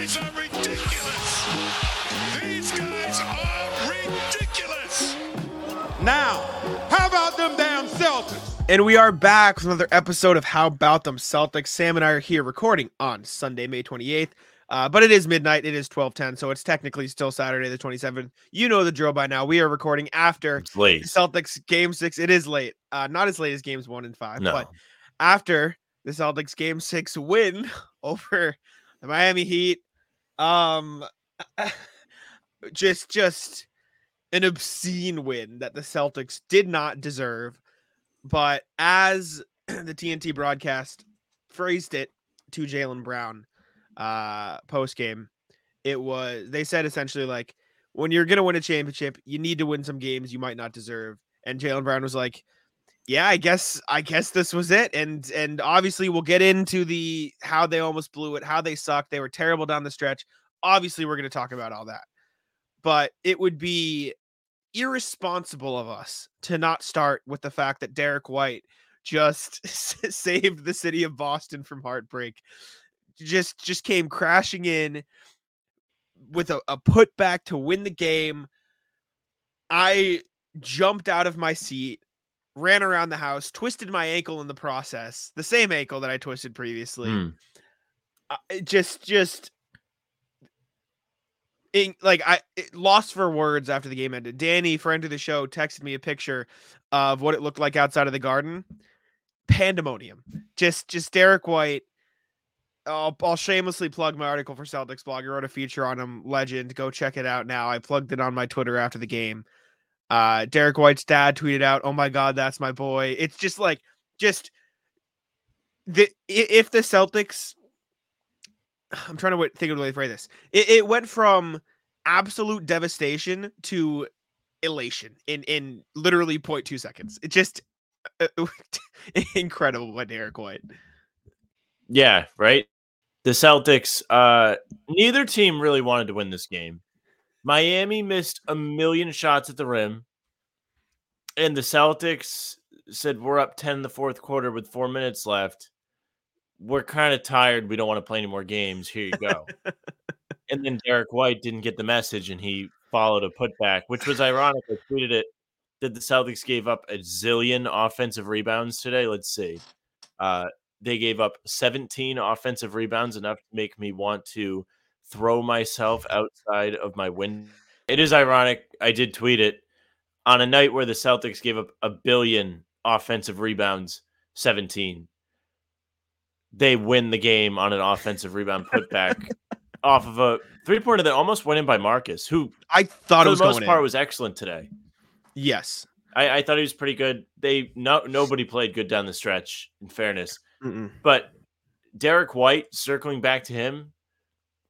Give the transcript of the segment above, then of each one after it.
guys are ridiculous. These guys are ridiculous. Now, how about them damn Celtics? And we are back with another episode of How About Them Celtics. Sam and I are here recording on Sunday, May 28th. Uh, but it is midnight. It is 1210, so it's technically still Saturday the 27th. You know the drill by now. We are recording after late. Celtics game six. It is late. Uh, not as late as games one and five, No. but after the Celtics game six win over the Miami Heat. Um just just an obscene win that the Celtics did not deserve. But as the TNT broadcast phrased it to Jaylen Brown uh post game, it was they said essentially like when you're gonna win a championship, you need to win some games you might not deserve. And Jaylen Brown was like, yeah, I guess I guess this was it. And and obviously we'll get into the how they almost blew it, how they sucked, they were terrible down the stretch. Obviously, we're gonna talk about all that. But it would be irresponsible of us to not start with the fact that Derrick White just saved the city of Boston from heartbreak. Just just came crashing in with a, a putback to win the game. I jumped out of my seat, ran around the house, twisted my ankle in the process, the same ankle that I twisted previously. Hmm. Uh, just just in, like I it, lost for words after the game ended. Danny, friend of the show, texted me a picture of what it looked like outside of the garden. Pandemonium. Just just Derrick White. I'll, I'll shamelessly plug my article for Celtics blog. I wrote a feature on him. Legend. Go check it out now. I plugged it on my Twitter after the game. Uh, Derrick White's dad tweeted out, "Oh my God, that's my boy." It's just like just the if the Celtics I'm trying to think of the way to phrase this. It, it went from absolute devastation to elation in in literally 0.2 seconds. It just uh, incredible by Derrick White. Yeah, right. The Celtics, uh, neither team really wanted to win this game. Miami missed a million shots at the rim, and the Celtics said, We're up 10 in the fourth quarter with four minutes left. We're kind of tired. We don't want to play any more games. Here you go. and then Derrick White didn't get the message and he followed a putback, which was ironic. I tweeted it that the Celtics gave up a zillion offensive rebounds today. Let's see. Uh, they gave up 17 offensive rebounds, enough to make me want to throw myself outside of my window. It is ironic. I did tweet it on a night where the Celtics gave up a billion offensive rebounds, 17. They win the game on an offensive rebound putback off of a three pointer that almost went in by Marcus, who I thought for it was the most part in. was excellent today. yes. I, I thought he was pretty good. They no nobody played good down the stretch, in fairness. Mm-mm. But Derrick White, circling back to him,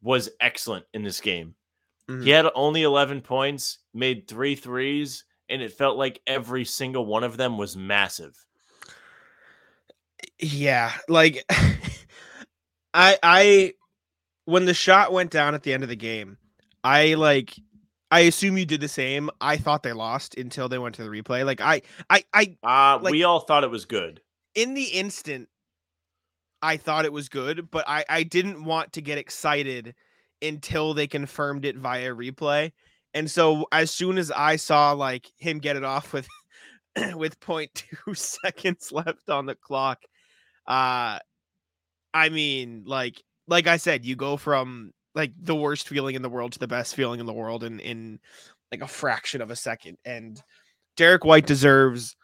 was excellent in this game. Mhm. He had only 11 points, made three threes, and it felt like every single one of them was massive. Yeah, like I I when the shot went down at the end of the game, I like I assume you did the same. I thought they lost until they went to the replay. Like I I I Uh, Like- we all thought it was good. in the instant I thought it was good, but I I didn't want to get excited until they confirmed it via replay. And so as soon as I saw like him get it off with with 0.2 seconds left on the clock, uh I mean like like I said, you go from like the worst feeling in the world to the best feeling in the world in in like a fraction of a second. And Derrick White deserves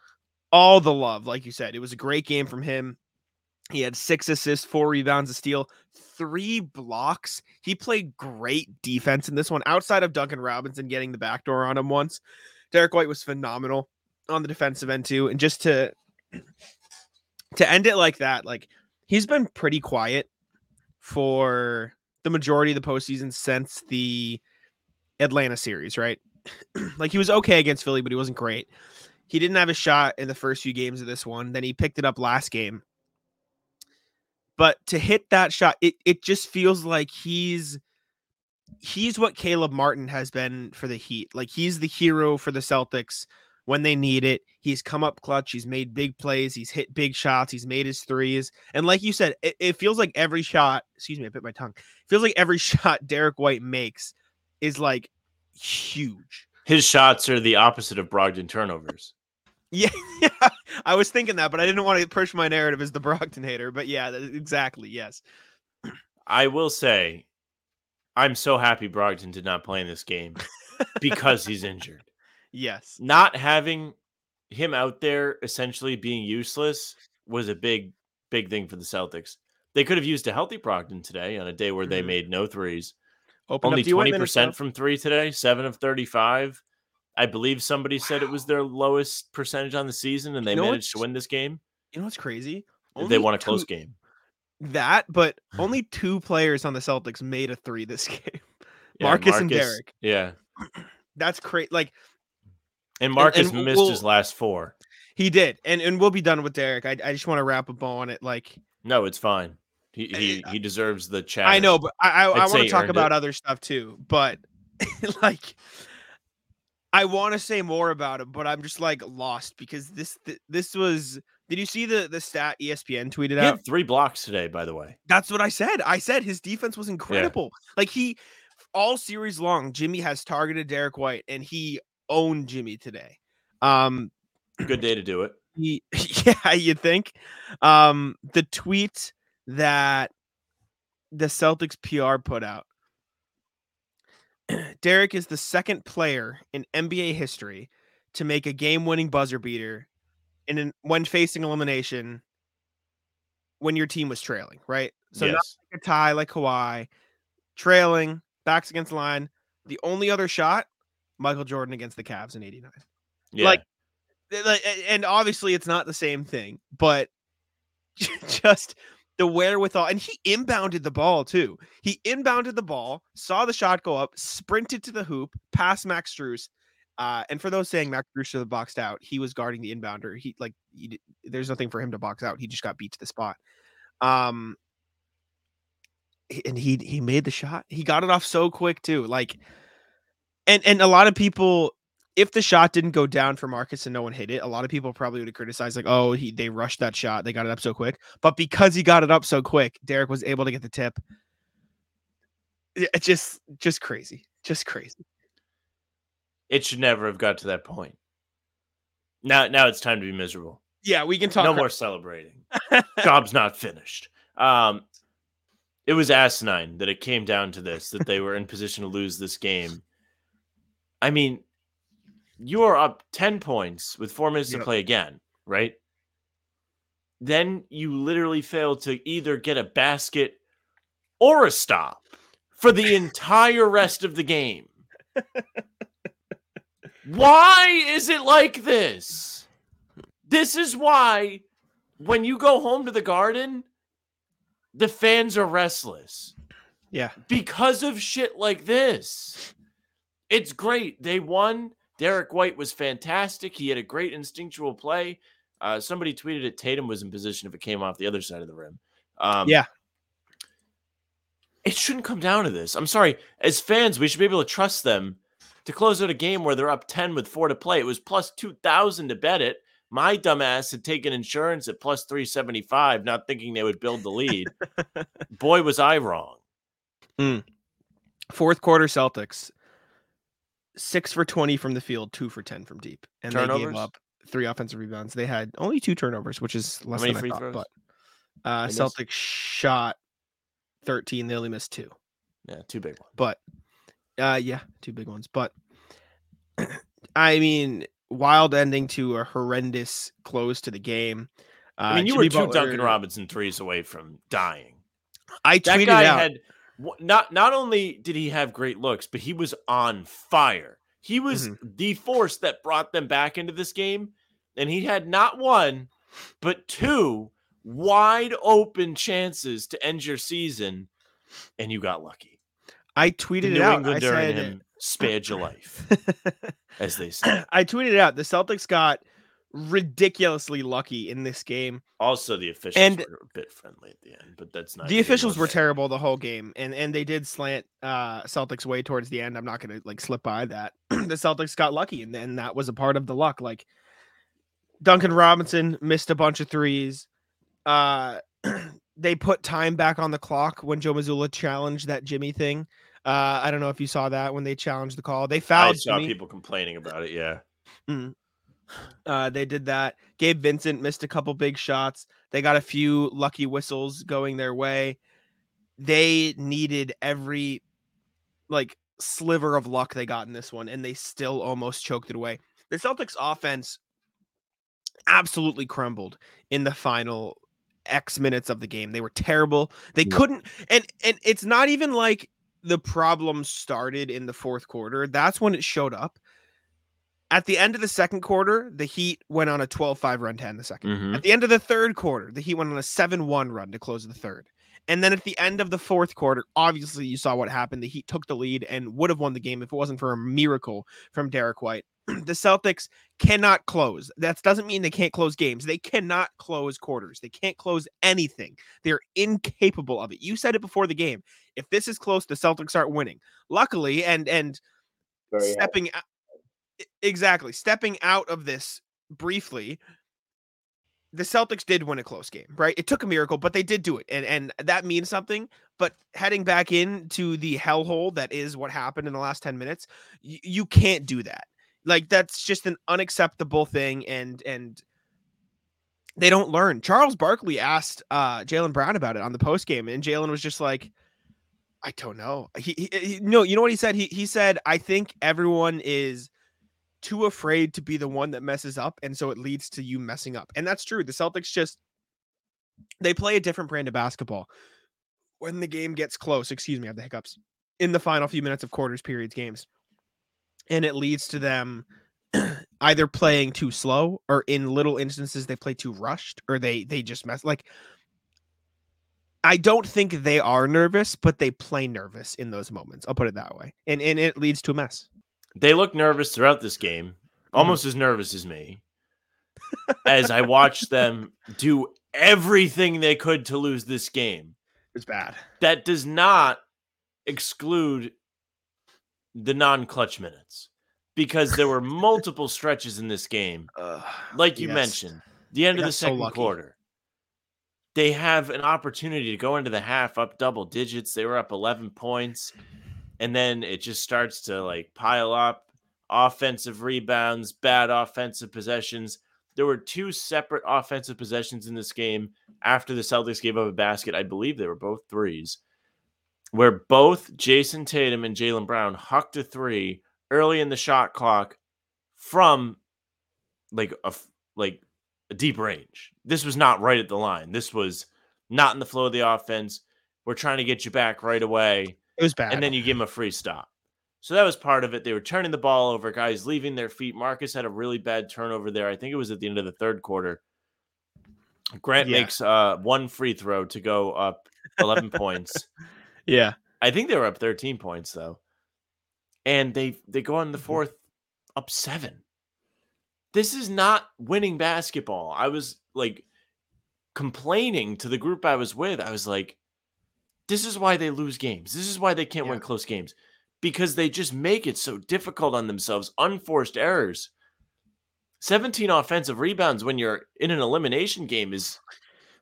all the love. Like you said, it was a great game from him. He had six assists, four rebounds, a steal, three blocks. He played great defense in this one, outside of Duncan Robinson getting the backdoor on him once. Derrick White was phenomenal on the defensive end too. And just to to end it like that, like he's been pretty quiet for the majority of the postseason since the Atlanta series, right? like he was okay against Philly, but he wasn't great. He didn't have a shot in the first few games of this one. Then he picked it up last game. But to hit that shot, it it just feels like he's he's what Caleb Martin has been for the Heat. Like he's the hero for the Celtics when they need it. He's come up clutch. He's made big plays. He's hit big shots. He's made his threes. And like you said, it, it feels like every shot, excuse me, I bit my tongue. feels like every shot Derrick White makes is like huge. His shots are the opposite of Brogdon turnovers. Yeah, yeah, I was thinking that, but I didn't want to push my narrative as the Brogdon hater. But yeah, exactly. Yes. I will say, I'm so happy Brogdon did not play in this game because he's injured. Yes. Not having him out there essentially being useless was a big, big thing for the Celtics. They could have used a healthy Brogdon today on a day where they Mhm. made no threes. Open Only 20% from three today, seven of thirty-five. I believe somebody said it was their lowest percentage on the season, and they know managed to win this game. You know what's crazy? they Only won a close two- game. That, but only two players on the Celtics made a three this game. Yeah, Marcus and Derrick. Yeah, That's great. Like and Marcus and missed we'll- his last four. he did, and and we'll be done with Derrick. I, I just want to wrap a bow on it. Like No, it's fine. He he, he deserves the chat. I know, but I I, I want to talk about it. other stuff too. But like, I want to say more about it, but I'm just like lost because this th- this was. Did you see the the stat ESPN tweeted He out? three blocks today, by the way. That's what I said. I said his defense was incredible. Like he all series long, Jimmy has targeted Derrick White and he owned Jimmy today. Um Good day to do it. he, yeah, you think. Um the tweet that the Celtics PR put out. Derrick is the second player in NBA history to make a game-winning buzzer beater in an, when facing elimination when your team was trailing, right? So not yes. a tie like Kawhi, trailing, backs against the line. The only other shot, Michael Jordan against the Cavs in '89. yeah. like- Eh, like, And obviously, it's not the same thing, but just the wherewithal. And he inbounded the ball too. He inbounded the ball, saw the shot go up, sprinted to the hoop, past Max Strus. Uh, and for those saying Max Strus should have boxed out, he was guarding the inbounder. He like he, there's nothing for him to box out. He just got beat to the spot. Um, and he he made the shot. He got it off so quick too. Like, and and a lot of people, if the shot didn't go down for Marcus and no one hit it, a lot of people probably would have criticized like, oh, he they rushed that shot. They got it up so quick. But because he got it up so quick, Derrick was able to get the tip. It's just just crazy, just crazy. it should never have got to that point. Now now it's time to be miserable. Yeah, we can talk. no more celebrating. Job's not finished. Um, it was asinine that it came down to this that they were in position to lose this game. I mean, you are up ten points with four minutes to play again, right? Then you literally fail to either get a basket or a stop for the entire rest of the game. Why is it like this? This is why when you go home to the garden, the fans are restless Yeah, because of shit like this. It's great. They won. Derrick White was fantastic. He had a great instinctual play. Uh, somebody tweeted it. Tatum was in position if it came off the other side of the rim. Um, Yeah. It shouldn't come down to this. I'm sorry. As fans, we should be able to trust them to close out a game where they're up 10 with four to play. It was plus 2,000 to bet it. My dumbass had taken insurance at plus 375, not thinking they would build the lead. Boy, was I wrong. fourth quarter Celtics, six for twenty from the field, two for ten from deep, and they gave up three offensive rebounds. They had only two turnovers, which is less than free I thought. throws? But uh, They missed? Celtics shot thirteen. They only missed two. Yeah, two big ones. but uh yeah two big ones but i mean wild ending to a horrendous close to the game uh, I mean, you Jimmy were two Duncan Robinson threes away from dying. i That tweeted guy out had wh- not not only did he have great looks, but he was on fire. He was Mm-hmm. the force that brought them back into this game, and he had not one, but two wide open chances to end your season, and you got lucky. i The tweeted it New out i Englander in said him spared your life, as they say. i tweeted it out the celtics got ridiculously lucky in this game. Also, the officials And- were a bit friendly at the end, but that's not The officials were terrible the whole game, and and they did slant uh Celtics way towards the end. I'm not gonna like slip by that. the Celtics got lucky, and then that was a part of the luck. Like Duncan Robinson missed a bunch of threes. Uh, they put time back on the clock when Joe Mazzulla challenged that Jimmy thing. Uh, I don't know if you saw that when they challenged the call. They fouled. I saw Jimmy. people complaining about it. Yeah, Uh, they did that. Gabe Vincent missed a couple big shots. They got a few lucky whistles going their way. They needed every like sliver of luck they got in this one, and they still almost choked it away. The Celtics offense absolutely crumbled in the final X minutes of the game. They were terrible. They Yeah. couldn't and and it's not even like the problem started in the fourth quarter. That's when it showed up. At the end of the second quarter, the Heat went on a 12-5 run to end the 2nd Mhm. At the end of the third quarter, the Heat went on a 7-1 run to close the third. And then at the end of the fourth quarter, obviously you saw what happened. The Heat took the lead and would have won the game if it wasn't for a miracle from Derrick White. the Celtics cannot close. That doesn't mean they can't close games. They cannot close quarters. They can't close anything. They're incapable of it. You said it before the game. If this is close, the Celtics aren't winning. Luckily, and and stepping out, exactly stepping out of this briefly the celtics did win a close game right it took a miracle but they did do it and and that means something but heading back into the hellhole that is what happened in the last 10 minutes you can't do that like that's just an unacceptable thing and and they don't learn charles barkley asked uh jaylen brown about it on the post game and jaylen was just like I don't know. He, he, he no, you know what he said? He he said I think everyone is too afraid to be the one that messes up and so it leads to you messing up. And that's true. The Celtics just they play a different brand of basketball. When the game gets close, excuse me, I have the hiccups. In the final few minutes of quarters, periods, games. And it leads to them either playing too slow or in little instances they play too rushed or they they just mess like I don't think they are nervous, but they play nervous in those moments. I'll put it that way. And and it leads to a mess. They look nervous throughout this game, Mm-hmm. almost as nervous as me. as I watched them do everything they could to lose this game. It's bad. That does not exclude the non-clutch minutes because there were multiple stretches in this game like you Yes. mentioned, the end They of the second lucky. quarter, they have an opportunity to go into the half up double digits. They were up 11 points, and then it just starts to like pile up offensive rebounds, bad offensive possessions. There were two separate offensive possessions in this game after the Celtics gave up a basket. I believe they were both threes, where both Jayson Tatum and Jaylen Brown hucked a three early in the shot clock from like a like a deep range. This was not right at the line. This was not in the flow of the offense. We're trying to get you back right away, It was bad. and then you give them a free stop. So that was part of it. They were turning the ball over, guys leaving their feet. Marcus had a really bad turnover there. I think it was at the end of the third quarter. Grant Yeah. makes uh, one free throw to go up 11 points. yeah. I think they were up 13 points though. And they they go on the Mhm. fourth up 7. This is not winning basketball. I was like complaining to the group I was with. I was like this is why they lose games. This is why they can't win close games because they just make it so difficult on themselves, unforced errors. 17 offensive rebounds when you're in an elimination game is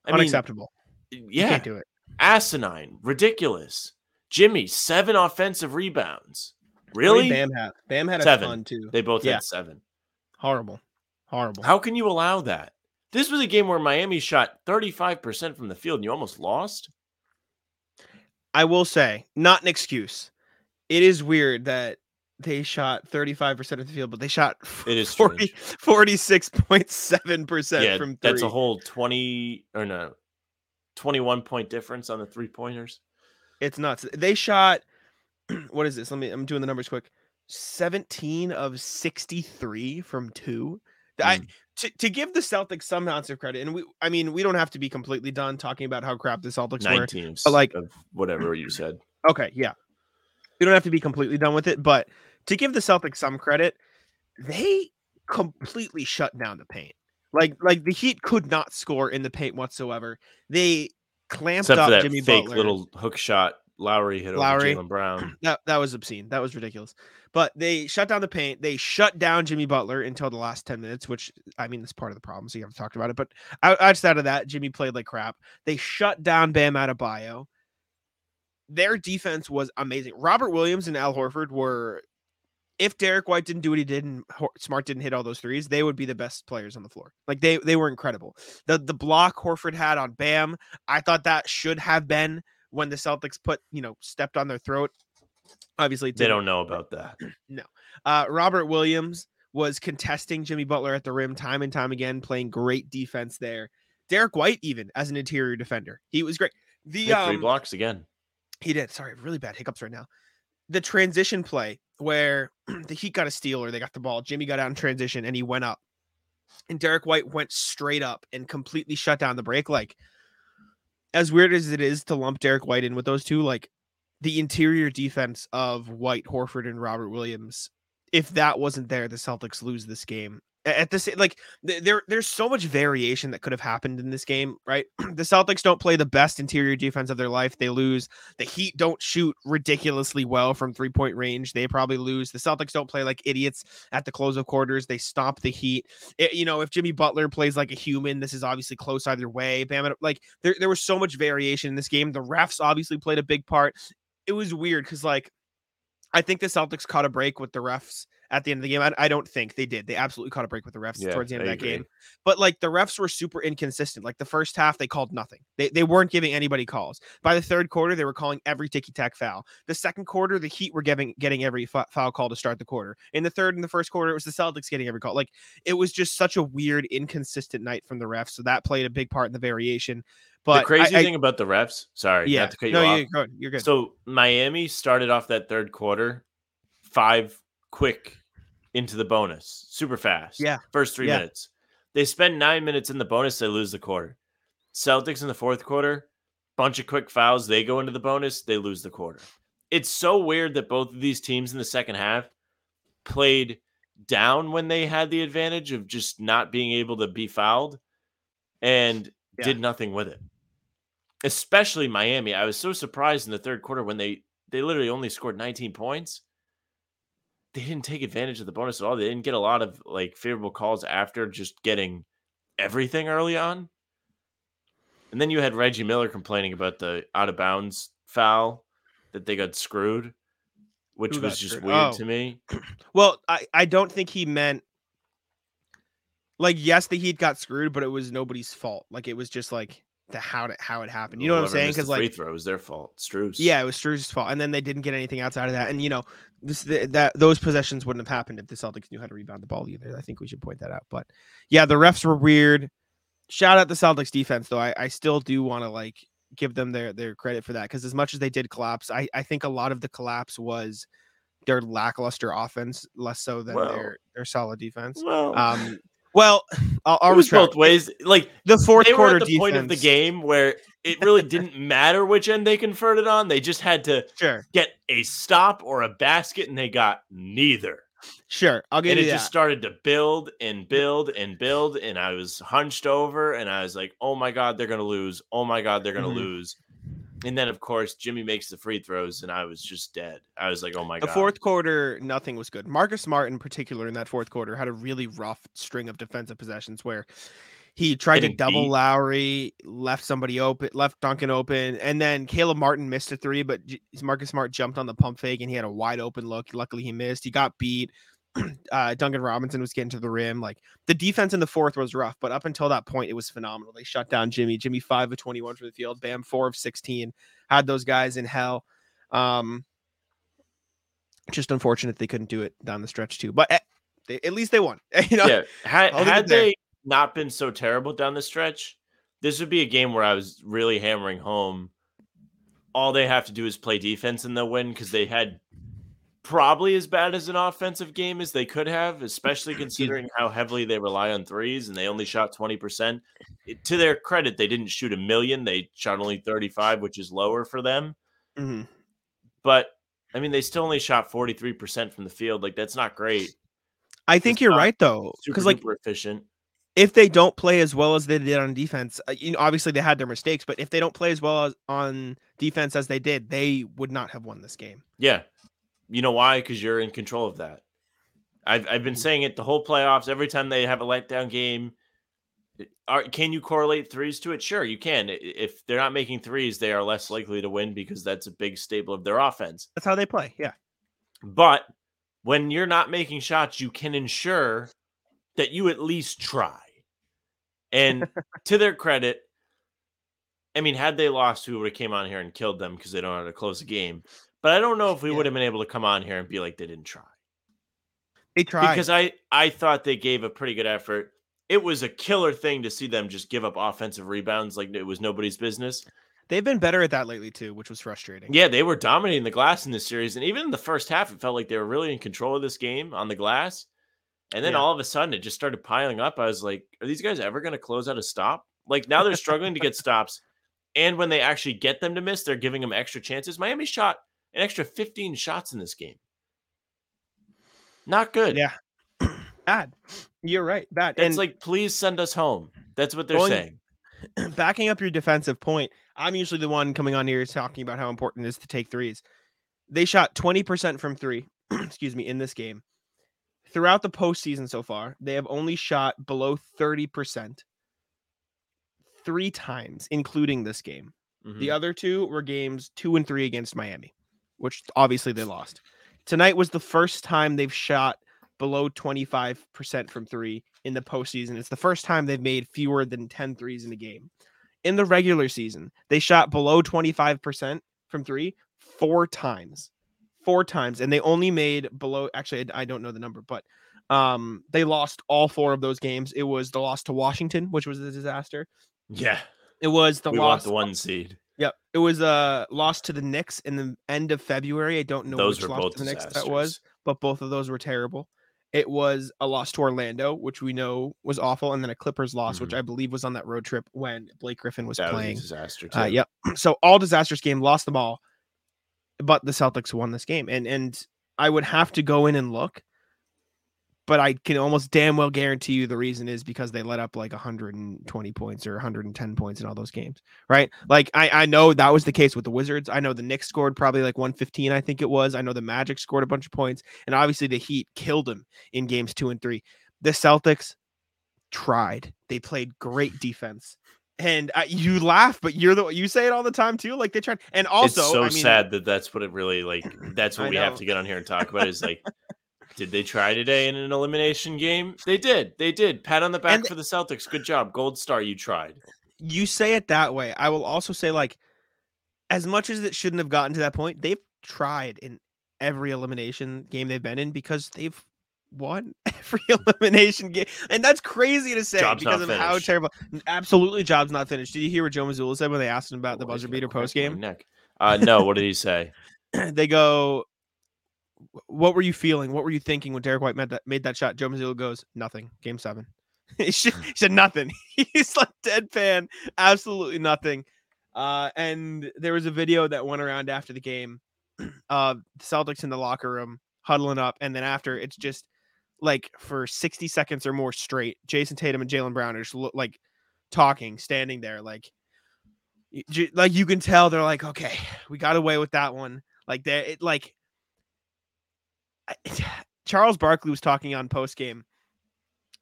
I mean, Unacceptable. Yeah. You can't do it. asinine, ridiculous. Jimmy, seven offensive rebounds. Really? Bam had Bam had a Seven. ton too. They both Yeah. had seven. Horrible. Horrible. How can you allow that? This was a game where Miami shot 35% from the field and you almost lost. I will say, not an excuse. It is weird that they shot 35% of the field, but they shot It is 40, 46.7% yeah, from three. that's a whole 20 or no, 21 point difference on the three pointers. It's nuts. They shot what is this? Let me I'm doing the numbers quick. 17 of 63 from 2. I Mm. To, to give the Celtics some ounce of credit, and we I mean, we don't have to be completely done talking about how crap the Celtics were. 19 of, but, like- of whatever you said. Okay, yeah. We don't have to be completely done with it, but to give the Celtics some credit, they completely shut down the paint. Like like the Heat could not score in the paint whatsoever. They clamped Except up for that Jimmy fake Butler. little hook shot Lowry hit Lowry. over Jaylen Brown. that that was obscene. That was ridiculous. But they shut down the paint. They shut down Jimmy Butler until the last 10 minutes, which I mean, that's part of the problem. So you haven't talked about it. But I just out- outside of that, Jimmy played like crap. They shut down Bam Adebayo. Their defense was amazing. Robert Williams and Al Horford were, if Derrick White didn't do what he did and Smart didn't hit all those threes, they would be the best players on the floor. Like they they were incredible. The the block Horford had on Bam, I thought that should have been when the Celtics put you know stepped on their throat. Obviously, They don't know about that. No. Uh, Robert Williams was contesting Jimmy Butler at the rim time and time again, playing great defense there. Derrick White, even as an interior defender, he was great. The Hit three um, blocks again. he did. Sorry, really bad hiccups right now. The transition play where the Heat got a steal or they got the ball, Jimmy got out in transition and he went up, and Derrick White went straight up and completely shut down the break. Like, as weird as it is to lump Derrick White in with those two, like the interior defense of White, Horford, and Robert Williams, if that wasn't there, the Celtics lose this game. At this, like there, there's so much variation that could have happened in this game, right? the Celtics don't play the best interior defense of their life; they lose. The Heat don't shoot ridiculously well from three point range; they probably lose. The Celtics don't play like idiots at the close of quarters; they stop the Heat. It- you know, if Jimmy Butler plays like a human, this is obviously close either way. Bam, like there, there was so much variation in this game. The refs obviously played a big part. It was weird because like I think the Celtics caught a break with the refs at the end of the game. I, I don't think they did. They absolutely caught a break with the refs Yeah, towards the end of that agree. game. But like the refs were super inconsistent. Like the first half, they called nothing. They, they weren't giving anybody calls. By the third quarter, they were calling every ticky tack foul. The second quarter, the Heat were giving getting every fou- foul call to start the quarter. In the third and the first quarter, it was the Celtics getting every call. Like it was just such a weird, inconsistent night from the refs. So that played a big part in the variation. But the crazy I- I- thing about the refs, sorry, yeah, not to cut you no, good. You're good. So Miami started off that third quarter five quick into the bonus, super fast. Yeah. First three Yeah. minutes. They spend nine minutes in the bonus, they lose the quarter. Celtics in the fourth quarter, bunch of quick fouls, they go into the bonus, they lose the quarter. It's so weird that both of these teams in the second half played down when they had the advantage of just not being able to be fouled and Yeah. did nothing with it. Especially Miami. I was so surprised in the third quarter when they they literally only scored 19 points. They didn't take advantage of the bonus at all. They didn't get a lot of like favorable calls after just getting everything early on. And then you had Reggie Miller complaining about the out of bounds foul that they got screwed, which Who was just screwed? weird Oh. to me. Well, I, I don't think he meant like yes, the Heat got screwed, but it was nobody's fault. Like it was just like the how it how it happened. You know what I'm saying? Because free like throw was their fault. Strus. yeah, it was Strus's fault, and then they didn't get anything outside of that. And you know, this the, that those possessions wouldn't have happened if the Celtics knew how to rebound the ball either. I think we should point that out. But yeah, the refs were weird. Shout out the Celtics defense though. I, I still do want to like give them their their credit for that because as much as they did collapse, I I think a lot of the collapse was their lackluster offense, less so than Well, their their solid defense. Well, Um, well, I'll, I'll it was both ways. Like The fourth they were quarter at the point of the game where it really didn't matter which end they converted on. They just had to Sure, get a stop or a basket, and they got neither. sure. I'll give and it that. just started to build and build and build. And I was hunched over, and I was like, "Oh my god, they're gonna lose! Oh my god, they're gonna Mhm. lose!" And then, of course, Jimmy makes the free throws, and I was just dead. I was like, "Oh my god!" the fourth quarter, nothing was good. Marcus Smart, in particular, in that fourth quarter, had a really rough string of defensive possessions where he tried Getting to double beat. Lowry, left somebody open, left Duncan open, and then Caleb Martin missed a three, but Marcus Smart jumped on the pump fake and he had a wide open look. Luckily, he missed. He got beat. Uh, Duncan Robinson was getting to the rim. Like the defense in the fourth was rough, but up until that point, it was phenomenal. They shut down Jimmy. Jimmy five of twenty one for the field. Bam four of sixteen. Had those guys in hell. Um, just unfortunate they couldn't do it down the stretch too. But at, they, at least they won. you know, yeah, had, had they not been so terrible down the stretch, this would be a game where I was really hammering home. All they have to do is play defense and they'll win because they had probably as bad as an offensive game as they could have, especially considering how heavily they rely on threes and they only shot 20%. It- to their credit, they didn't shoot a million, they shot only 35, which is lower for them. Mhm. But I mean, they still only shot 43% from the field. Like, that's not great. I think It's you're right though, because like efficient. if they don't play as well as they did on defense, uh, you know, obviously they had their mistakes, but if they don't play as well as on defense as they did, they would not have won this game. Yeah. You know why? Because you're in control of that. I've I've Mm. been saying it the whole playoffs. Every time they have a letdown game, are, can you correlate threes to it? Sure, you can. If they're not making threes, they are less likely to win because that's a big staple of their offense. That's how they play. Yeah. But when you're not making shots, you can ensure that you at least try. And to their credit, I mean, had they lost, we would have came on here and killed them because they don't know how to close a game. But I don't know if we Yeah. would have been able to come on here and be like they didn't try. They tried. Because I I thought they gave a pretty good effort. It was a killer thing to see them just give up offensive rebounds like it was nobody's business. They've been better at that lately too, which was frustrating. Yeah, they were dominating the glass in this series, and even in the first half, it felt like they were really in control of this game on the glass. And then Yeah. all of a sudden, it just started piling up. I was like, "Are these guys ever going to close out a stop?" Like now they're struggling to get stops, and when they actually get them to miss, they're giving them extra chances. Miami shot an extra 15 shots in this game. Not good. Yeah. Bad. You're right. Bad. That's and like, please send us home. That's what they're Going- saying. backing up your defensive point, I'm usually the one coming on here talking about how important it is to take threes. They shot 20% from three, excuse me, in this game. Throughout the postseason so far, they have only shot below 30% three times, including this game. The Mhm. other two were games two and three against Miami, which obviously they lost. Tonight was the first time they've shot below 25% from three in the postseason. It's the first time they've made fewer than 10 threes in a game. In the regular season, they shot below 25% from three four times. Four times. And they only made below, actually, I don't know the number, but um, they lost all four of those games. It was the loss to Washington, which was a disaster. yeah, It was the we loss the one seed. Yep. It was a loss to the Knicks in the end of February. I don't know Those which loss to the Knicks that was, but both of those were terrible. It was a loss to Orlando, which we know was awful, and then a Clippers loss, which I believe was on that road trip when Blake Griffin was Mm-hmm. That playing. was a disaster. Uh, yep. So all disastrous game, lost them all, but the Celtics won this game, and and I would have to go in and look, but I can almost damn well guarantee you the reason is because they let up like 120 points or 110 points in all those games, right? Like I I know that was the case with the Wizards. I know the Knicks scored probably like 115, I think it was. I know the Magic scored a bunch of points, and obviously the Heat killed them in games two and three. The Celtics tried. They played great defense. And I, you laugh, but you're the you say it all the time too. Like they tried, and also it's so I mean, sad that that's what it really like. That's what I we have to get on here and talk about. Is like, did they try today in an elimination game? They did. They did. Pat on the back And- for the Celtics. Good job, gold star. You tried. you say it that way. I will also say like, as much as it shouldn't have gotten to that point, they've tried in every elimination game they've been in because they've won every elimination game, and that's crazy to say Job's because of how terrible. Absolutely, job's not finished. Did you hear what Joe Mazzulla said when they asked him about the Oh, I buzzer beater post game? Uh, no. What did he say? they go, "Wh- "What were you feeling? What were you thinking when Derrick White made that made that shot?" Joe Mazzulla goes, "Nothing. Game seven. he, said nothing. He's like deadpan, absolutely nothing. Uh, and there was a video that went around after the game of the Celtics in the locker room huddling up, and then after it's just like for 60 seconds or more straight, Jayson Tatum and Jaylen Brown are just lo- like talking, standing there, like like you can tell they're like, okay, we got away with that one. Like they it like I- Charles Barkley was talking on post game,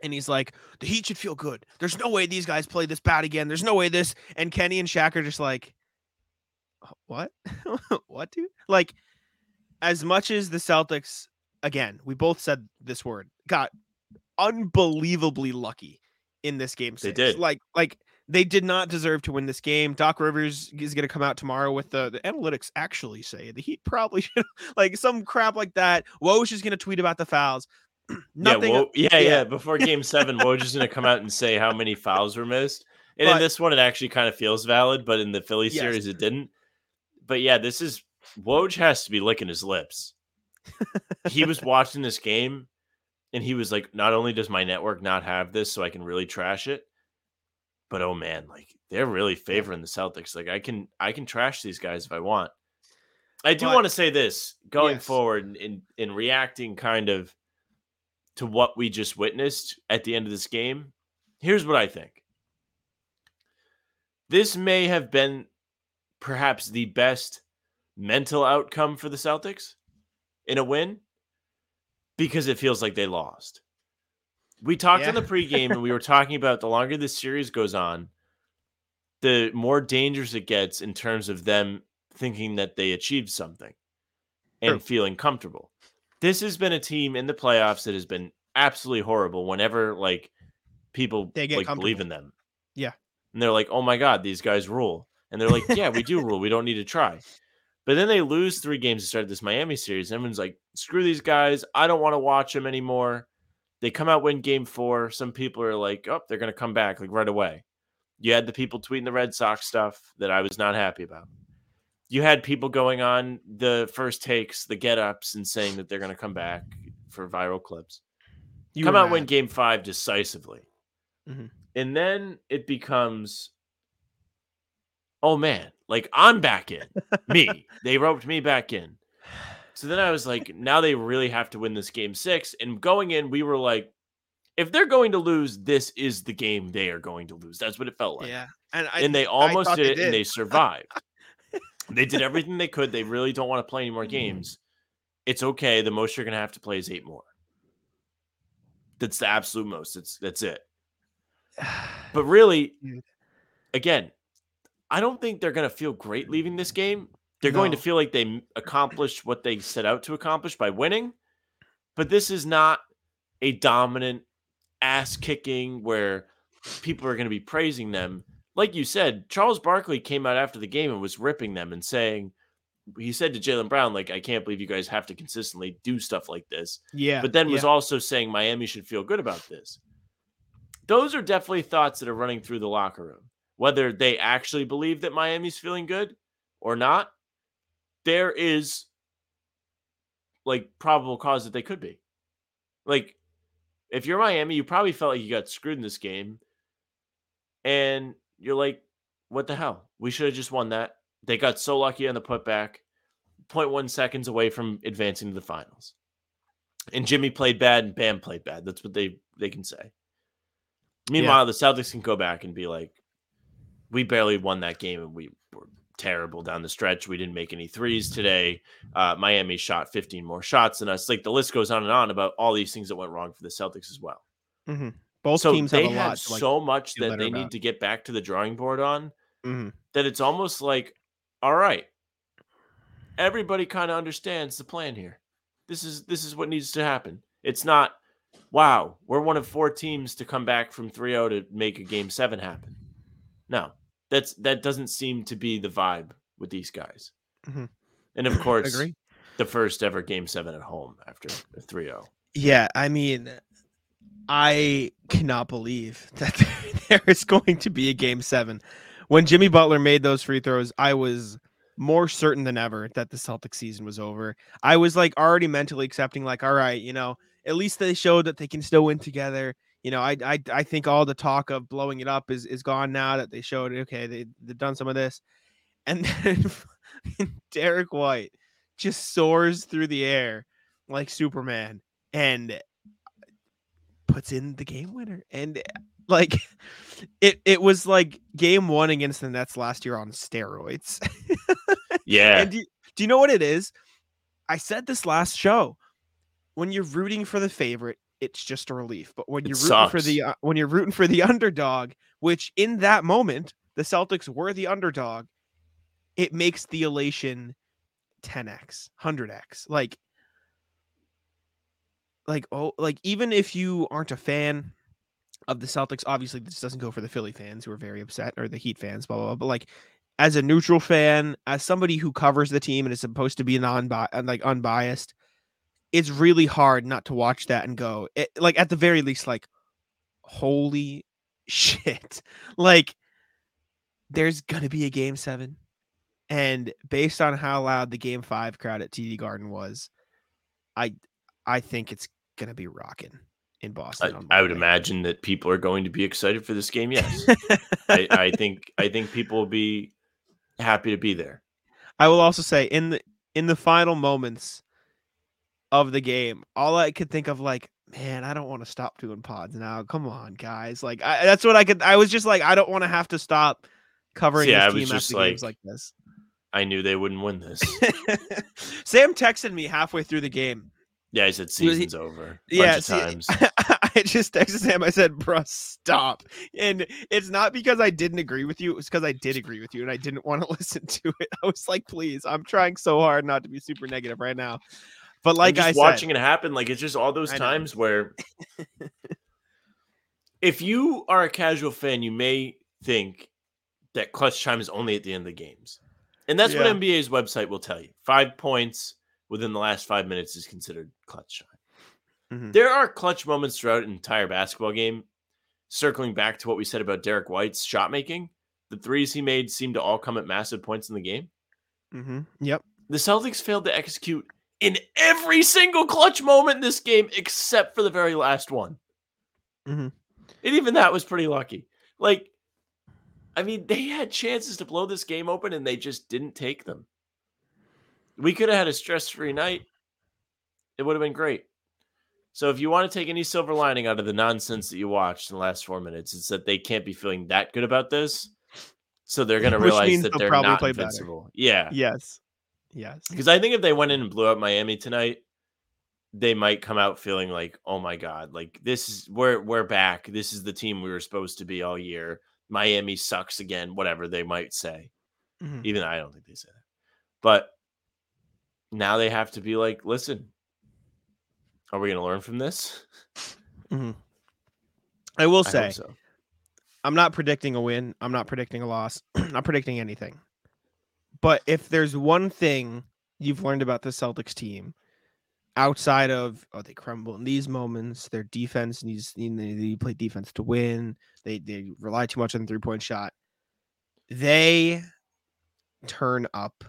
and he's like, the Heat should feel good. There's no way these guys play this bad again. There's no way this. And Kenny and Shaq are just like, "Uh, what, what, dude? Like, as much as the Celtics, again, we both said this word, got unbelievably lucky in this game. They did. Like, like they did not deserve to win this game. Doc Rivers is going to come out tomorrow with the, the analytics actually say the Heat probably should like some crap like that. Woj is going to tweet about the fouls. Nothing. Yeah, Wo- yeah, yeah. yeah, Before game seven, Woj is going to come out and say how many fouls were missed. And in this one, it actually kind of feels valid, but in the Philly Yes. series, it didn't. But yeah, this is Woj has to be licking his lips. he was watching this game and he was like, not only does my network not have this, so I can really trash it, but oh man, like they're really favoring the Celtics. Like I can I can trash these guys if I want. I do But- want to say this going Yes. forward in in reacting kind of to what we just witnessed at the end of this game, here's what I think. This may have been perhaps the best mental outcome for the Celtics in a win because it feels like they lost. We talked in the pregame and we were talking about the longer this series goes on, the more dangerous it gets in terms of them thinking that they achieved something and True. feeling comfortable. This has been a team in the playoffs that has been absolutely horrible whenever like people They get like believe in them. Yeah. And they're like, "Oh my god, these guys rule." And they're like, "Yeah, we do rule. We don't need to try." But then they lose three games to start this Miami series. and Everyone's like, "Screw these guys. I don't want to watch them anymore." They come out win game 4. Some people are like, "Oh, they're going to come back like right away." You had the people tweeting the Red Sox stuff that I was not happy about. You had people going on the first takes, the get ups, and saying that they're going to come back for viral clips. You come out win game five decisively. Mhm. And then it becomes, oh man, like I'm back in. me. They roped me back in. So then I was like, now they really have to win this game six. And going in, we were like, if they're going to lose, this is the game they are going to lose. That's what it felt like. yeah, and I, and they almost did they it and they survived. they did everything they could. They really don't want to play any Mm-hmm. more games. It's okay. The most you're going to have to play is eight more. That's the absolute most. That's that's it. But really, again, I don't think they're going to feel great leaving this game. They're going to feel like they accomplished what they set out to accomplish by winning. But this is not a dominant ass kicking where people are going to be praising them. Like you said, Charles Barkley came out after the game and was ripping them and saying, he said to Jaylen Brown, like, I can't believe you guys have to consistently do stuff like this yeah, but then was yeah. also saying Miami should feel good about this. Those are definitely thoughts that are running through the locker room. Whether they actually believe that Miami's feeling good or not, there is like probable cause that they could be. Like, if you're Miami, you probably felt like you got screwed in this game. And you're like, what the hell? We should have just won that. They got so lucky on the putback, 0.1 seconds away from advancing to the finals and Jimmy played bad and Bam played bad. That's what they they can say. Meanwhile, the Celtics can go back and be like, we barely won that game and we terrible down the stretch. We didn't make any threes today. Uh, Miami shot 15 more shots than us. Like the list goes on and on about all these things that went wrong for the Celtics as well. Mhm. Both so teams they have a lot. To, like, so much that they need about. to get back to the drawing board on mhm. that it's almost like, all right, everybody kind of understands the plan here. This is this is what needs to happen. It's not, wow, we're one of four teams to come back from 3-0 to make a game seven happen. No, that's that doesn't seem to be the vibe with these guys. Mhm. And of course, Agree. the first ever game seven at home after a oh. 3-0. Yeah, I mean, I cannot believe that there is going to be a game seven. When Jimmy Butler made those free throws, I was more certain than ever that the Celtic season was over. I was like already mentally accepting, like, all right, you know, at least they showed that they can still win together. You know, I I, I think all the talk of blowing it up is, is gone now that they showed okay, they, they've done some of this. And then Derrick White just soars through the air like Superman and puts in the game winner. And like it it was like game one against the Nets last year on steroids. Yeah. And do, you- do you know what it is? I said this last show. When you're rooting for the favorite, it's just a relief. But when It you're rooting for the uh, when you're rooting for the underdog, which in that moment the Celtics were the underdog, it makes the elation 10x, 100x. Like like oh like even if you aren't a fan of the Celtics, obviously this doesn't go for the Philly fans who are very upset or the Heat fans, blah blah blah. But like as a neutral fan, as somebody who covers the team and is supposed to be non like unbiased, it's really hard not to watch that and go it, like at the very least like holy shit. Like there's gonna be a game seven. And based on how loud the game five crowd at TD Garden was, I I think it's gonna be rocking in I, Boston. on I would imagine that people are going to be excited for this game. Yes. I, I think I think people will be happy to be there. I will also say in the in the final moments of the game, all I could think of like, man, I don't want to stop doing pods now. Come on, guys. Like I, that's what I could. I was just like, I don't want to have to stop covering I this was team just after games like- like this. I knew they wouldn't win this. Sam texted me halfway through the game. Yeah, he said He season's over. Bunch Yeah, of see, times. I just texted Sam. I said, "Bruh, stop." And it's not because I didn't agree with you. It was because I did agree with you, and I didn't want to listen to it. I was like, "Please, I'm trying so hard not to be super negative right now." But like and I just said, watching it happen, like it's just all those I know. times where if you are a casual fan, you may think that clutch time is only at the end of the games. And that's Yeah. what NBA's website will tell you. Five points within the last five minutes is considered clutch time. Mhm. There are clutch moments throughout an entire basketball game. Circling back to what we said about Derrick White's shot making, the threes he made seemed to all come at massive points in the game. Mm-hmm. Yep. The Celtics failed to execute in every single clutch moment in this game except for the very last one. Mm-hmm. And even that was pretty lucky. Like, I mean, they had chances to blow this game open and they just didn't take them. We could have had a stress free night. It would have been great. So, if you want to take any silver lining out of the nonsense that you watched in the last four minutes, it's that they can't be feeling that good about this. So, they're going to realize that they're probably not play better. invincible. Yeah. Yes. Yes. Because I think if they went in and blew up Miami tonight, they might come out feeling like, oh my god, like this is we're we're back. This is the team we were supposed to be all year. Miami sucks again, whatever they might say. Mhm. Even I don't think they say that. But now they have to be like, listen, are we gonna learn from this? I will say, hope so. I'm not predicting a win. I'm not predicting a loss. I'm not predicting anything. But if there's one thing you've learned about the Celtics team, outside of oh they crumble in these moments, their defense needs you know, they play defense to win. They they rely too much on the three point shot. They turn up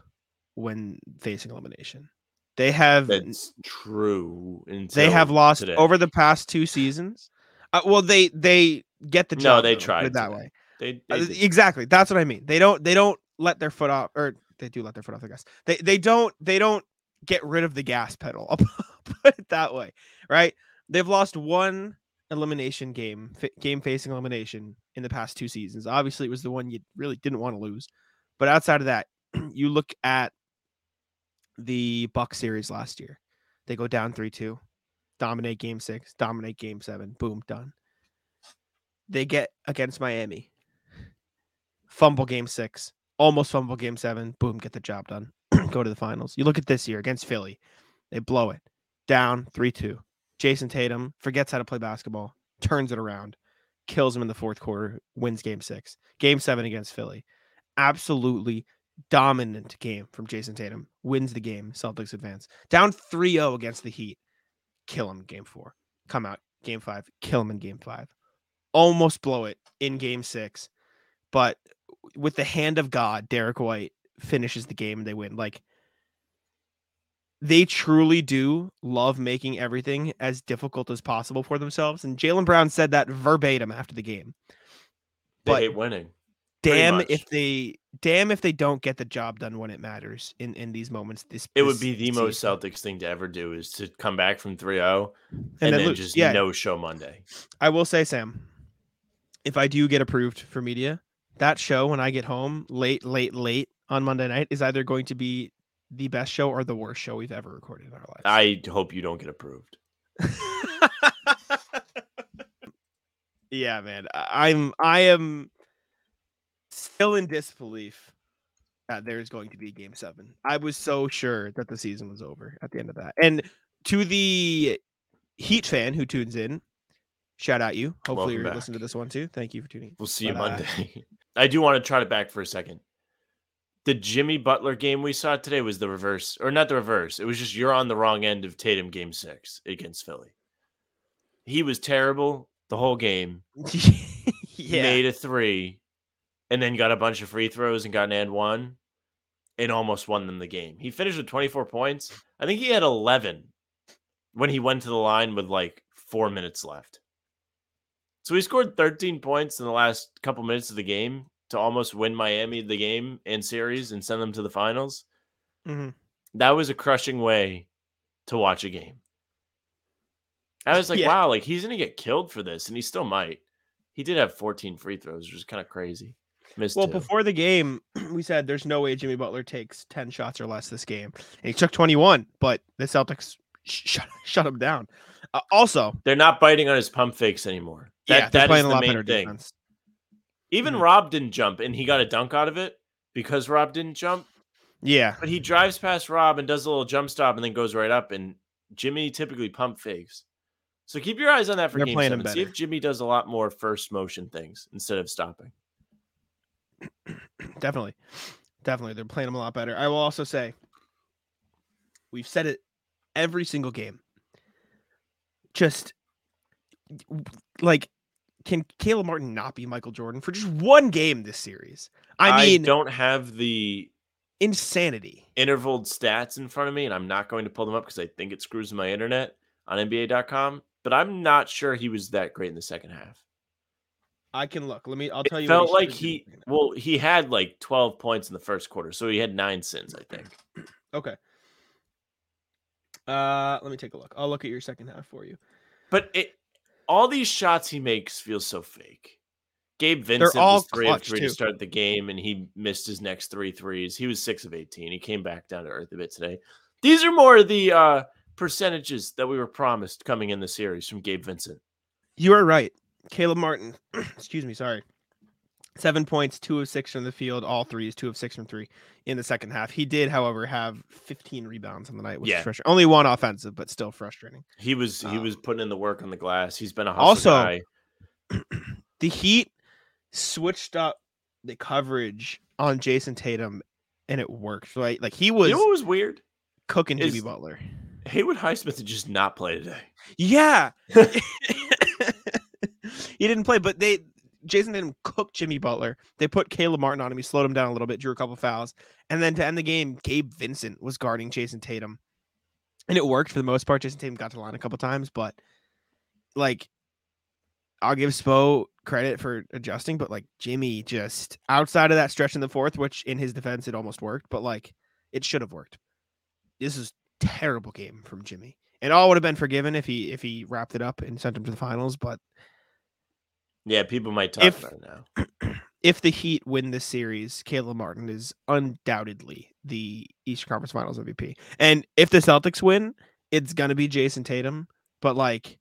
when facing elimination. They have That's true. they have lost today. over the past two seasons. Uh, well, they they get the job. No, they put tried it that today. way. They, Uh, they exactly. That's what I mean. They don't they don't let their foot off or they do let their foot off the gas. They they don't they don't get rid of the gas pedal. I'll put it that way. Right? They've lost one elimination game, fa- game facing elimination in the past two seasons. Obviously, it was the one you really didn't want to lose. But outside of that, you look at the Buck series last year. They go down 3-2, dominate game 6, dominate game 7, boom, done. They get against Miami. Fumble game 6, almost fumble game 7, boom, get the job done. go to the finals. You look at this year against Philly. They blow it. Down 3-2. Jayson Tatum forgets how to play basketball, turns it around, kills him in the fourth quarter, wins game 6. Game 7 against Philly. Absolutely dominant game from Jayson Tatum. Wins the game. Celtics advance. Down 3-0 against the Heat. Kill him game 4. Come out game 5. Kill him in game 5. Almost blow it in game 6. But with the hand of God, Derrick White finishes the game and they win. Like they truly do love making everything as difficult as possible for themselves. And Jaylen Brown said that verbatim after the game. they but- hate winning. Damn if they damn if they don't get the job done when it matters in in these moments. This It would be the most. Celtics thing to ever do is to come back from 3-0 and, then then, just yeah, no show Monday. I will say, Sam, if I do get approved for media, that show when I get home late, late, late on Monday night is either going to be the best show or the worst show we've ever recorded in our lives. I hope you don't get approved. yeah, man. I'm I am still in disbelief that there's going to be game seven. I was so sure that the season was over at the end of that. And to the Heat fan who tunes in, shout out you. Hopefully Welcome you're back. listening to this one too. Thank you for tuning in. We'll see you But, uh, Monday. I do want to try it back for a second. The Jimmy Butler game we saw today was the reverse, or not the reverse. It was just you're on the wrong end of Tatum game six against Philly. He was terrible the whole game. yeah. Made a three, and then got a bunch of free throws and got an and one, and almost won them the game. He finished with 24 points. I think he had 11 when he went to the line with like four minutes left. So he scored 13 points in the last couple minutes of the game to almost win Miami the game and series and send them to the finals. Mhm. That was a crushing way to watch a game. I was like, Yeah. wow, like he's gonna get killed for this, and he still might. He did have 14 free throws, which is kind of crazy. Missed Well, two. before the game, we said there's no way Jimmy Butler takes 10 shots or less this game. And he took 21, but the Celtics sh- shut, shut him down. Uh, also, they're not biting on his pump fakes anymore. That, yeah, that is the main thing. defense. Even Mhm. Rob didn't jump, and he got a dunk out of it because Rob didn't jump. Yeah. But he drives past Rob and does a little jump stop, and then goes right up. And Jimmy typically pump fakes. So keep your eyes on that for They're game seven. See if. Jimmy does a lot more first motion things instead of stopping. Definitely. Definitely. They're playing him a lot better. I will also say, we've said it every single game. Just like, can Caleb Martin not be Michael Jordan for just one game this series? I mean, I don't have the insanity. intervaled stats in front of me, and I'm not going to pull them up because I think it screws my internet on NBA.com. But I'm not sure he was that great in the second half. I can look. Let me. I'll It tell you. felt he like he well, he had like 12 points in the first quarter, so he had nine sins, I think. Okay. Uh, let me take a look. I'll look at your second half for you. But it all these shots he makes feel so fake. Gabe Vincent all was three of three too. to start the game, and he missed his next three threes. He was six of 18. He came back down to earth a bit today. These are more of the uh, percentages that we were promised coming in the series from Gabe Vincent. You are right. Caleb Martin. excuse me. Sorry. Seven points, two of six from the field, all threes, two of six from three in the second half. He did, however, have 15 rebounds on the night, which Yeah. is frustrating. Only one offensive, but still frustrating. He was he was Um, putting in the work on the glass. He's been a hustle also, guy. The Heat switched up the coverage on Jayson Tatum, and it worked. Right, like he was You know what was weird? cooking Jimmy Butler. Haywood Highsmith did just not play today. Yeah. he didn't play, but they Jayson Tatum cooked Jimmy Butler. They put Caleb Martin on him. He slowed him down a little bit, drew a couple fouls. And then to end the game, Gabe Vincent was guarding Jayson Tatum. And it worked for the most part. Jayson Tatum got to line a couple times, but like I'll give Spo credit for adjusting, but like Jimmy just outside of that stretch in the fourth, which in his defense it almost worked, but like it should have worked. This is terrible game from Jimmy. And all would have been forgiven if he if he wrapped it up and sent him to the finals. But Yeah, people might talk If- about it now. if the Heat win this series, Caleb Martin is undoubtedly the Eastern Conference Finals MVP. And if the Celtics win, it's gonna be Jayson Tatum. But like,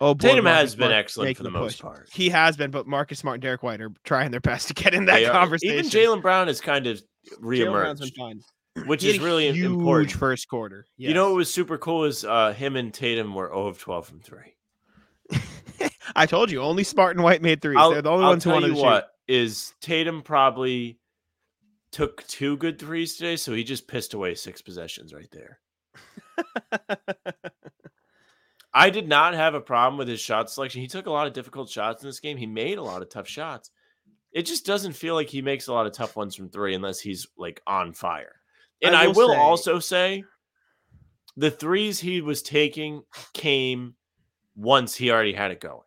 oh, boy, Tatum Marcus has been Smart excellent for the the most push. part. He has been, but Marcus Smart and Derrick White are trying their best to get in that They are- conversation. Even Jaylen Brown has kind of been reemerged, fine. which is really huge important. first quarter. You know what was super cool is uh, him and Tatum were 0 of 12 from three. I told you, only Smart and White made 3s I'll, They're the only I'll ones who wanted you to what is Tatum probably took two good threes today, so he just pissed away six possessions right there. I did not have a problem with his shot selection. He took a lot of difficult shots in this game. He made a lot of tough shots. It just doesn't feel like he makes a lot of tough ones from three unless he's like on fire. And I I will will, say- also say the threes he was taking came once he already had it going.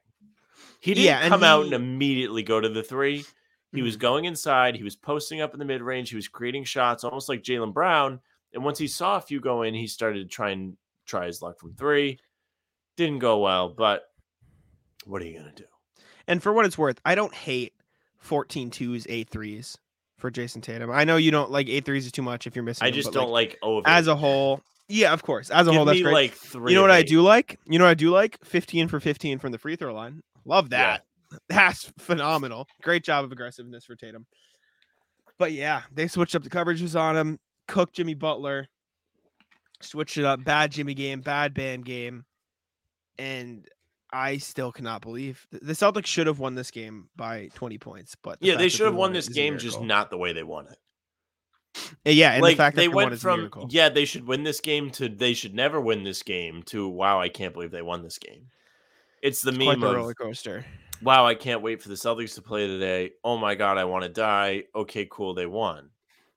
He didn't Yeah, come out and immediately go to the three. He was Mhm. going inside. He was posting up in the mid range. He was creating shots almost like Jaylen Brown. And once he saw a few go in, he started to try and try his luck from three. Didn't go well, but what are you going to do? And for what it's worth, I don't hate 14 twos, 8 threes for Jayson Tatum. I know you don't like 8 threes is too much if you're missing. I just don't like, oh, as a whole. Yeah, of course. As a Give whole, that's great. like three. you know what I do like? You know what I do like? 15 for 15 from the free throw line. Love Yeah. that. That's phenomenal. Great job of aggressiveness for Tatum. But yeah, they switched up the coverages on him. Cooked Jimmy Butler. Switched it up. Bad Jimmy game. Bad Bam game. And I still cannot believe the Celtics should have won this game by 20 points. But the Yeah, they should have won this game, just not the way they won it. Uh, Yeah, and like the fact they they went from yeah, they should win this game to they should never win this game to wow, I can't believe they won this game. It's the It's meme the of roller coaster. wow, I can't wait for the Celtics to play today. Oh my god, I want to die. Okay, cool, they won.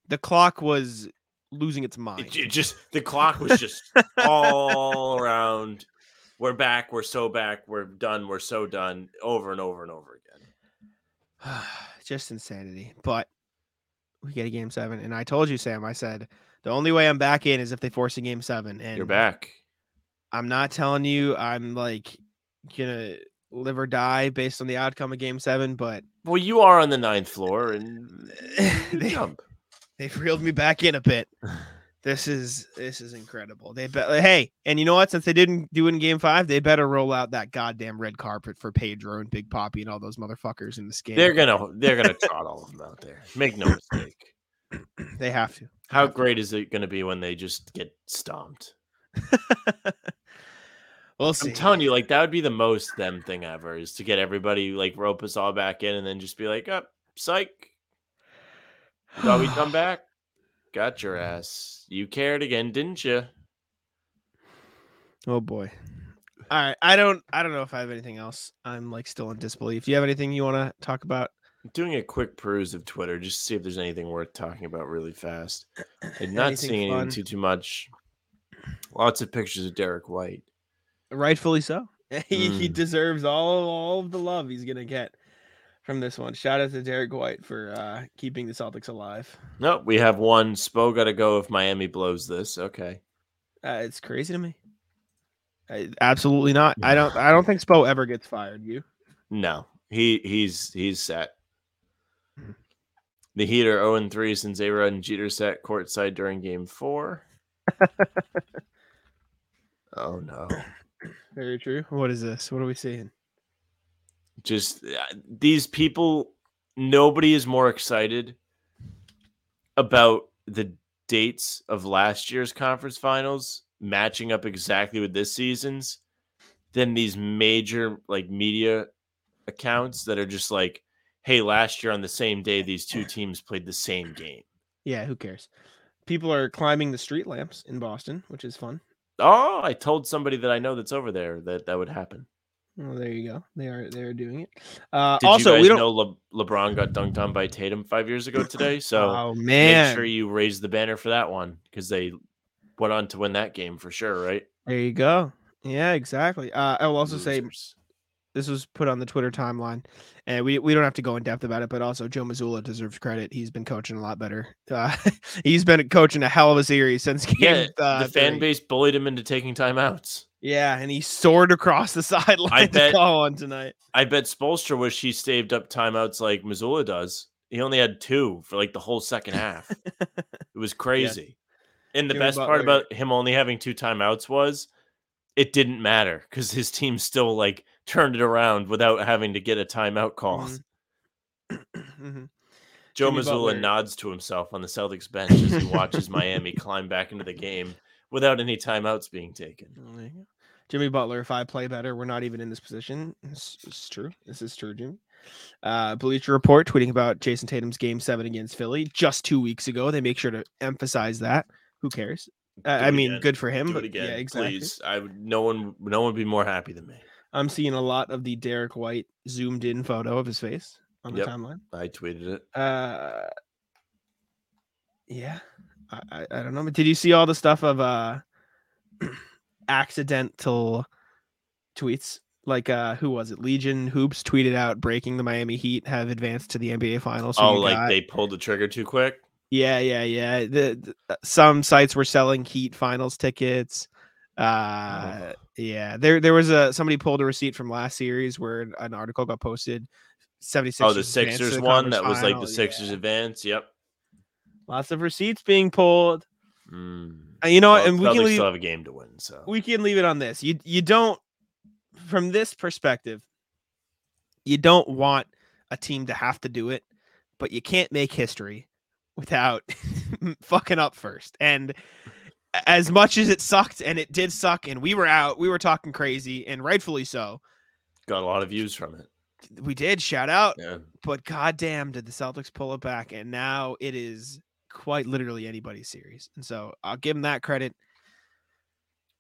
The clock was losing its It, mind. just the clock was just all around. We're back. We're so back. We're done. We're so done. Over and over and over again. just insanity. But we get a game seven, and I told you, Sam. I said the only way I'm back in is if they force a game seven. And You're back. I'm not telling you I'm like gonna live or die based on the outcome of game seven, but Well, you are on the ninth floor, and They- jump. they've reeled me back in a bit. This is this is incredible. They bet hey, and you know what? Since they didn't do it in game five, they better roll out that goddamn red carpet for Pedro and Big Poppy and all those motherfuckers in this game. They're gonna they're gonna trot all of them out there. Make no mistake. they have to. How great is it to be when they just get stomped? We'll. I'm telling you, like that would be the most them thing ever is to get everybody like rope us all back in and then just be like, up, psych. Thought we'd come back. Got your ass. You cared again, didn't you? Oh boy. All right. I don't I don't know if I have anything else. I'm like still in disbelief. Do you have anything you want to talk about? doing a quick peruse of Twitter just to see if there's anything worth talking about really fast. I'm not seeing anything too too much. Lots of pictures of Derrick White. Rightfully so. He, he Mm. deserves all all of the love he's gonna get from this one. Shout out to Derrick White for uh, keeping the Celtics alive. No, we have one. Spo got to go if Miami blows this. Okay. Uh, it's crazy to me. I, absolutely not. I don't. I don't think Spo ever gets fired. You? No, he he's he's set. Mhm. The Heat are 0 3 since A Rod and Jeter sat courtside during game four. oh no. Very true. What is this? What are we seeing? Just uh, these people, nobody is more excited about the dates of last year's conference finals matching up exactly with this season's than these major like media accounts that are just like, hey, last year on the same day, these two teams played the same game. Yeah. Who cares? People are climbing the street lamps in Boston, which is fun. Oh, I told somebody that I know that's over there that that would happen. Well, there you go. They are they are doing it. Uh, Did also, you guys we don't. know Le- LeBron got dunked on by Tatum five years ago today? So oh man, make sure you raise the banner for that one because they went on to win that game for sure, right? there you go. Yeah, exactly. Uh, I will also say Losers. This was put on the Twitter timeline, and we we don't have to go in depth about it. But also, Joe Mazzulla deserves credit. He's been coaching a lot better. Uh, he's been coaching a hell of a series since yeah, uh, the fan three. base bullied him into taking timeouts. Yeah, and he soared across the sideline to bet- call one tonight. I bet Spoelstra wish he saved up timeouts like Mazzulla does. He only had two for like the whole second half. it was crazy. And the Jimmy best part about him only having two timeouts was it didn't matter because his team still like turned it around without having to get a timeout call. Mhm. Mhm. Joe Jimmy Mazzulla Butler- nods to himself on the Celtics bench as he watches Miami climb back into the game without any timeouts being taken. Well, there you go. Jimmy Butler, if I play better, we're not even in this position. It's, it's true. This is true, Jimmy. Uh, Bleacher Report tweeting about Jayson Tatum's game seven against Philly just two weeks ago. They make sure to emphasize that. Who cares? Uh, I mean, again. good for him, Do but it again, yeah, exactly. please. I would. No one. No one would be more happy than me. I'm seeing a lot of the Derrick White zoomed in photo of his face on the Yep. timeline. I tweeted it. Uh, yeah, I, I, I don't know. But did you see all the stuff of uh accidental tweets? Like uh who was it? Legion Hoops tweeted out breaking the Miami Heat have advanced to the NBA finals. Oh, like got? they pulled the trigger too quick. Yeah, yeah, yeah. The, the- uh, some sites were selling Heat finals tickets. Uh yeah. There there was a somebody pulled a receipt from last series where an- article got posted. 76 Oh, the Sixers one that was like the Sixers advance. Yep. Lots of receipts being pulled. Mm. Uh, you know, Well, and we can leave still have a game to win. So we can leave it on this. You you don't from this perspective, you don't want a team to have to do it, but you can't make history without fucking up first. And as much as it sucked, and it did suck, and we were out, we were talking crazy, and rightfully so. got a lot of views from it. We did shout out, Yeah. but goddamn, did the Celtics pull it back? And now it is quite literally anybody's series. And so I'll give them that credit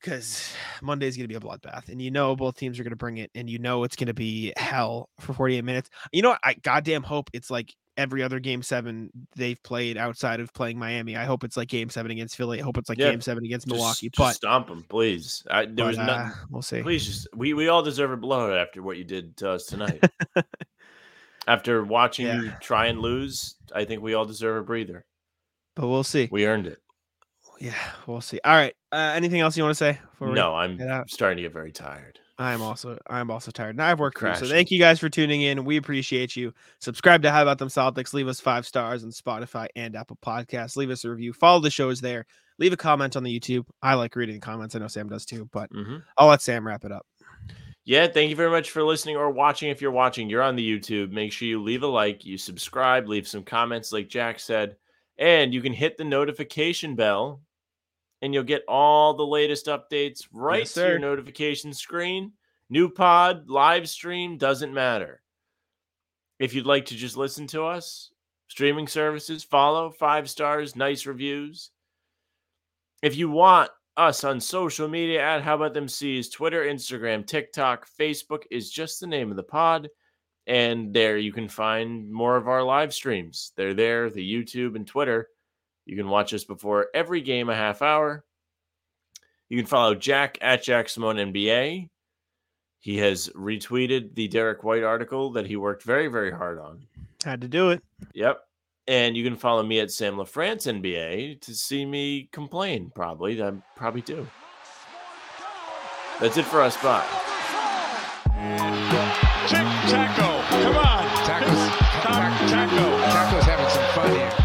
because Monday's going to be a bloodbath, and you know both teams are going to bring it, and you know it's going to be hell for 48 minutes. You know, what? I goddamn hope it's like every other game seven they've played outside of playing Miami. I hope it's like game seven against Philly. I hope it's like Yeah, game seven against Just- Milwaukee. just but stomp them, please. I, there but, was uh, nothing. we'll see. Please just we we all deserve a blowout after what you did to us tonight. after watching you try and lose, I think we all deserve a breather. But we'll see. We earned it. yeah, we'll see. All right. Uh, anything else you want to say? No, I'm starting to get very tired. I'm also I'm also tired. Now I've worked through. So thank you guys for tuning in. We appreciate you. Subscribe to How About Them Celtics. Leave us five stars on Spotify and Apple Podcasts. Leave us a review. Follow the shows there. Leave a comment on the YouTube. I like reading the comments. I know Sam does too, but hmm I'll let Sam wrap it up. Yeah, thank you very much for listening or watching. If you're watching, you're on the YouTube. Make sure you leave a like, you subscribe, leave some comments, like Jack said, and you can hit the notification bell, and you'll get all the latest updates right to your notification screen. New pod, live stream, doesn't matter. If you'd like to just listen to us, streaming services, follow, five stars, nice reviews. If you want us on social media at How About Them C's, Twitter, Instagram, TikTok, Facebook is just the name of the pod. And there you can find more of our live streams. They're there, the YouTube and Twitter. You can watch us before every game a half hour. You can follow Jack at Jack Simone NBA. He has retweeted the Derrick White article that he worked very, very hard on. Had to do it. Yep. And you can follow me at Sam LaFrance NBA to see me complain, probably. I probably do. That's it for us. Bye. Tic Taco. Come on. Taco's, Taco. Taco's having some fun here.